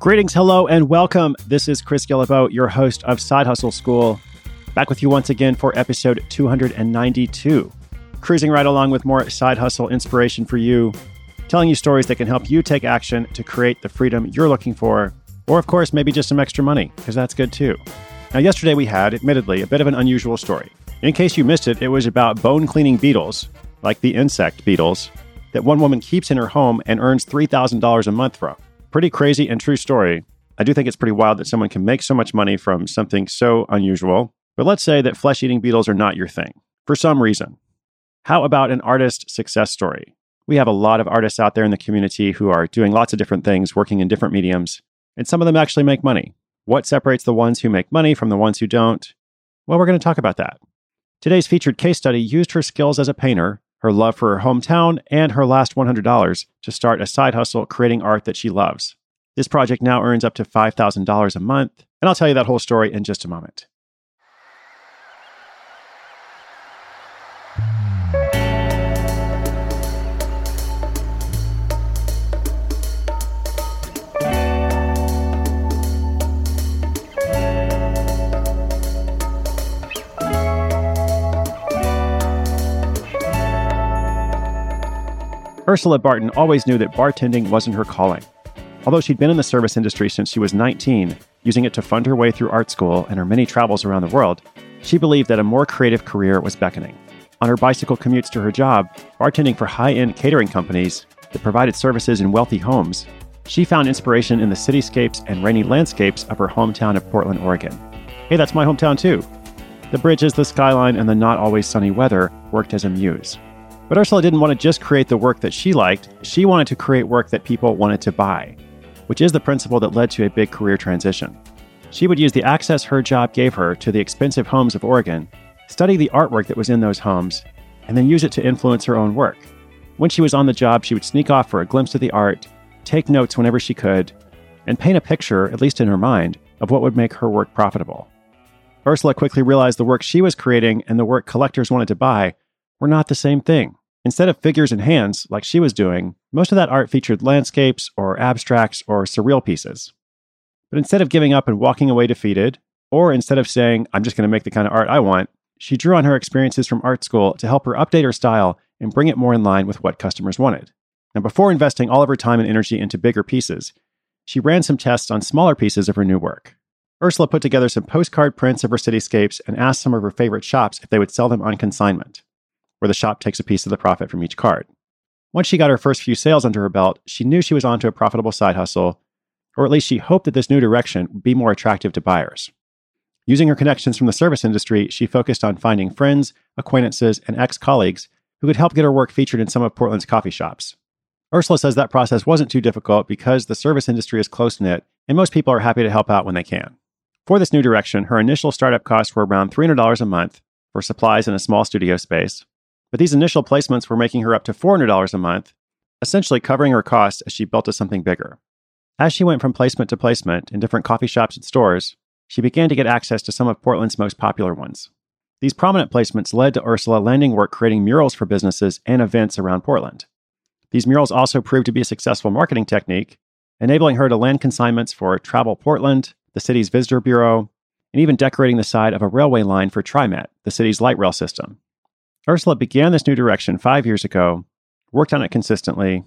Greetings, hello, and welcome. This is Chris Guillebeau, your host of Side Hustle School, back with you once again for episode 292. Cruising right along with more side hustle inspiration for you, telling you stories that can help you take action to create the freedom you're looking for, or of course, maybe just some extra money, because that's good too. Now, yesterday we had, admittedly, a bit of an unusual story. In case you missed it, it was about bone cleaning beetles, like the insect beetles, that one woman keeps in her home and earns $3,000 a month from. Pretty crazy and true story. I do think it's pretty wild that someone can make so much money from something so unusual. But let's say that flesh eating beetles are not your thing for some reason. How about an artist success story? We have a lot of artists out there in the community who are doing lots of different things, working in different mediums, and some of them actually make money. What separates the ones who make money from the ones who don't? Well, we're going to talk about that. Today's featured case study used her skills as a painter her love for her hometown, and her last $100 to start a side hustle creating art that she loves. This project now earns up to $5,000 a month, and I'll tell you that whole story in just a moment. Ursula Barton always knew that bartending wasn't her calling. Although she'd been in the service industry since she was 19, using it to fund her way through art school and her many travels around the world, she believed that a more creative career was beckoning. On her bicycle commutes to her job, bartending for high end catering companies that provided services in wealthy homes, she found inspiration in the cityscapes and rainy landscapes of her hometown of Portland, Oregon. Hey, that's my hometown too. The bridges, the skyline, and the not always sunny weather worked as a muse. But Ursula didn't want to just create the work that she liked, she wanted to create work that people wanted to buy, which is the principle that led to a big career transition. She would use the access her job gave her to the expensive homes of Oregon, study the artwork that was in those homes, and then use it to influence her own work. When she was on the job, she would sneak off for a glimpse of the art, take notes whenever she could, and paint a picture, at least in her mind, of what would make her work profitable. Ursula quickly realized the work she was creating and the work collectors wanted to buy were not the same thing. Instead of figures and hands, like she was doing, most of that art featured landscapes or abstracts or surreal pieces. But instead of giving up and walking away defeated, or instead of saying, I'm just going to make the kind of art I want, she drew on her experiences from art school to help her update her style and bring it more in line with what customers wanted. Now, before investing all of her time and energy into bigger pieces, she ran some tests on smaller pieces of her new work. Ursula put together some postcard prints of her cityscapes and asked some of her favorite shops if they would sell them on consignment where the shop takes a piece of the profit from each card. Once she got her first few sales under her belt, she knew she was onto a profitable side hustle, or at least she hoped that this new direction would be more attractive to buyers. Using her connections from the service industry, she focused on finding friends, acquaintances, and ex colleagues who could help get her work featured in some of Portland's coffee shops. Ursula says that process wasn't too difficult because the service industry is close knit and most people are happy to help out when they can. For this new direction, her initial startup costs were around $300 a month for supplies and a small studio space, but these initial placements were making her up to $400 a month, essentially covering her costs as she built to something bigger. As she went from placement to placement in different coffee shops and stores, she began to get access to some of Portland's most popular ones. These prominent placements led to Ursula landing work creating murals for businesses and events around Portland. These murals also proved to be a successful marketing technique, enabling her to land consignments for Travel Portland, the city's visitor bureau, and even decorating the side of a railway line for TriMet, the city's light rail system. Ursula began this new direction five years ago, worked on it consistently,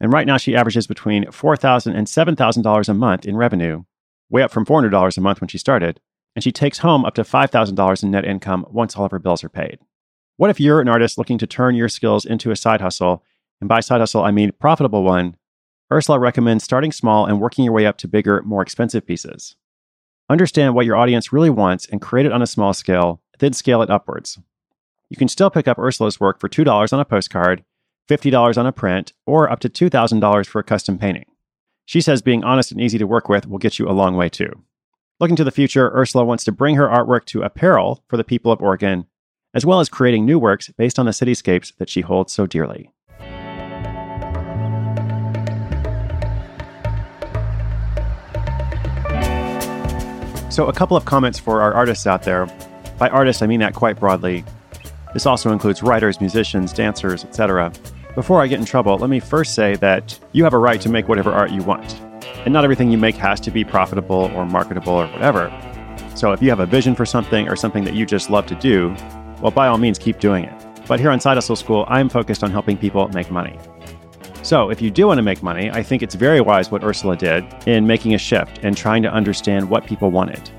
and right now she averages between $4,000 and $7,000 a month in revenue, way up from $400 a month when she started, and she takes home up to $5,000 in net income once all of her bills are paid. What if you're an artist looking to turn your skills into a side hustle? And by side hustle, I mean profitable one. Ursula recommends starting small and working your way up to bigger, more expensive pieces. Understand what your audience really wants and create it on a small scale, then scale it upwards. You can still pick up Ursula's work for $2 on a postcard, $50 on a print, or up to $2,000 for a custom painting. She says being honest and easy to work with will get you a long way too. Looking to the future, Ursula wants to bring her artwork to apparel for the people of Oregon, as well as creating new works based on the cityscapes that she holds so dearly. So, a couple of comments for our artists out there. By artists, I mean that quite broadly. This also includes writers, musicians, dancers, etc. Before I get in trouble, let me first say that you have a right to make whatever art you want. And not everything you make has to be profitable or marketable or whatever. So if you have a vision for something or something that you just love to do, well, by all means, keep doing it. But here on Side Hustle School, I'm focused on helping people make money. So if you do want to make money, I think it's very wise what Ursula did in making a shift and trying to understand what people wanted.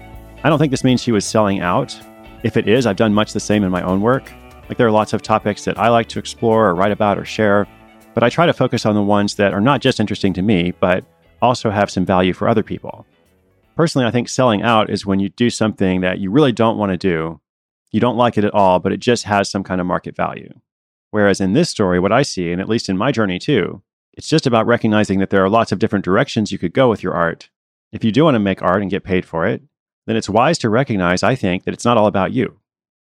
I don't think this means she was selling out. If it is, I've done much the same in my own work. Like there are lots of topics that I like to explore or write about or share, but I try to focus on the ones that are not just interesting to me, but also have some value for other people. Personally, I think selling out is when you do something that you really don't want to do. You don't like it at all, but it just has some kind of market value. Whereas in this story, what I see, and at least in my journey too, it's just about recognizing that there are lots of different directions you could go with your art. If you do want to make art and get paid for it, then it's wise to recognize, I think, that it's not all about you.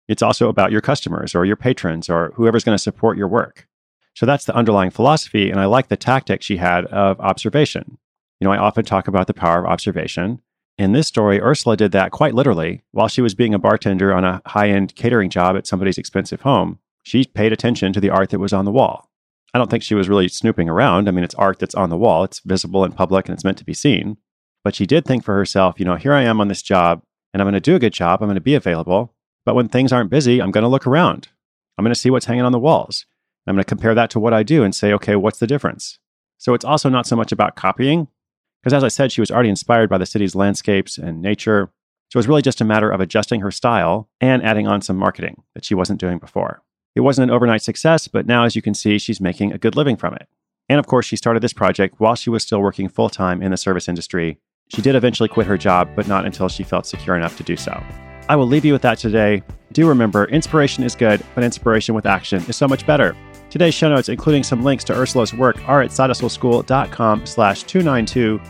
It's also about your customers or your patrons or whoever's going to support your work. So that's the underlying philosophy. And I like the tactic she had of observation. You know, I often talk about the power of observation. In this story, Ursula did that quite literally while she was being a bartender on a high end catering job at somebody's expensive home. She paid attention to the art that was on the wall. I don't think she was really snooping around. I mean, it's art that's on the wall, it's visible in public and it's meant to be seen. But she did think for herself, you know, here I am on this job and I'm going to do a good job. I'm going to be available. But when things aren't busy, I'm going to look around. I'm going to see what's hanging on the walls. I'm going to compare that to what I do and say, okay, what's the difference? So it's also not so much about copying, because as I said, she was already inspired by the city's landscapes and nature. So it was really just a matter of adjusting her style and adding on some marketing that she wasn't doing before. It wasn't an overnight success, but now, as you can see, she's making a good living from it. And of course, she started this project while she was still working full time in the service industry. She did eventually quit her job, but not until she felt secure enough to do so. I will leave you with that today. Do remember, inspiration is good, but inspiration with action is so much better. Today's show notes, including some links to Ursula's work, are at sidehustleschool.com slash 292.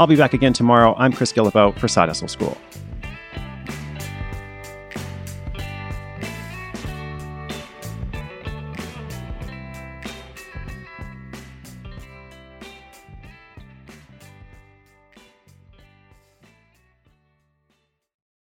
I'll be back again tomorrow. I'm Chris Guillebeau for Side Hustle School.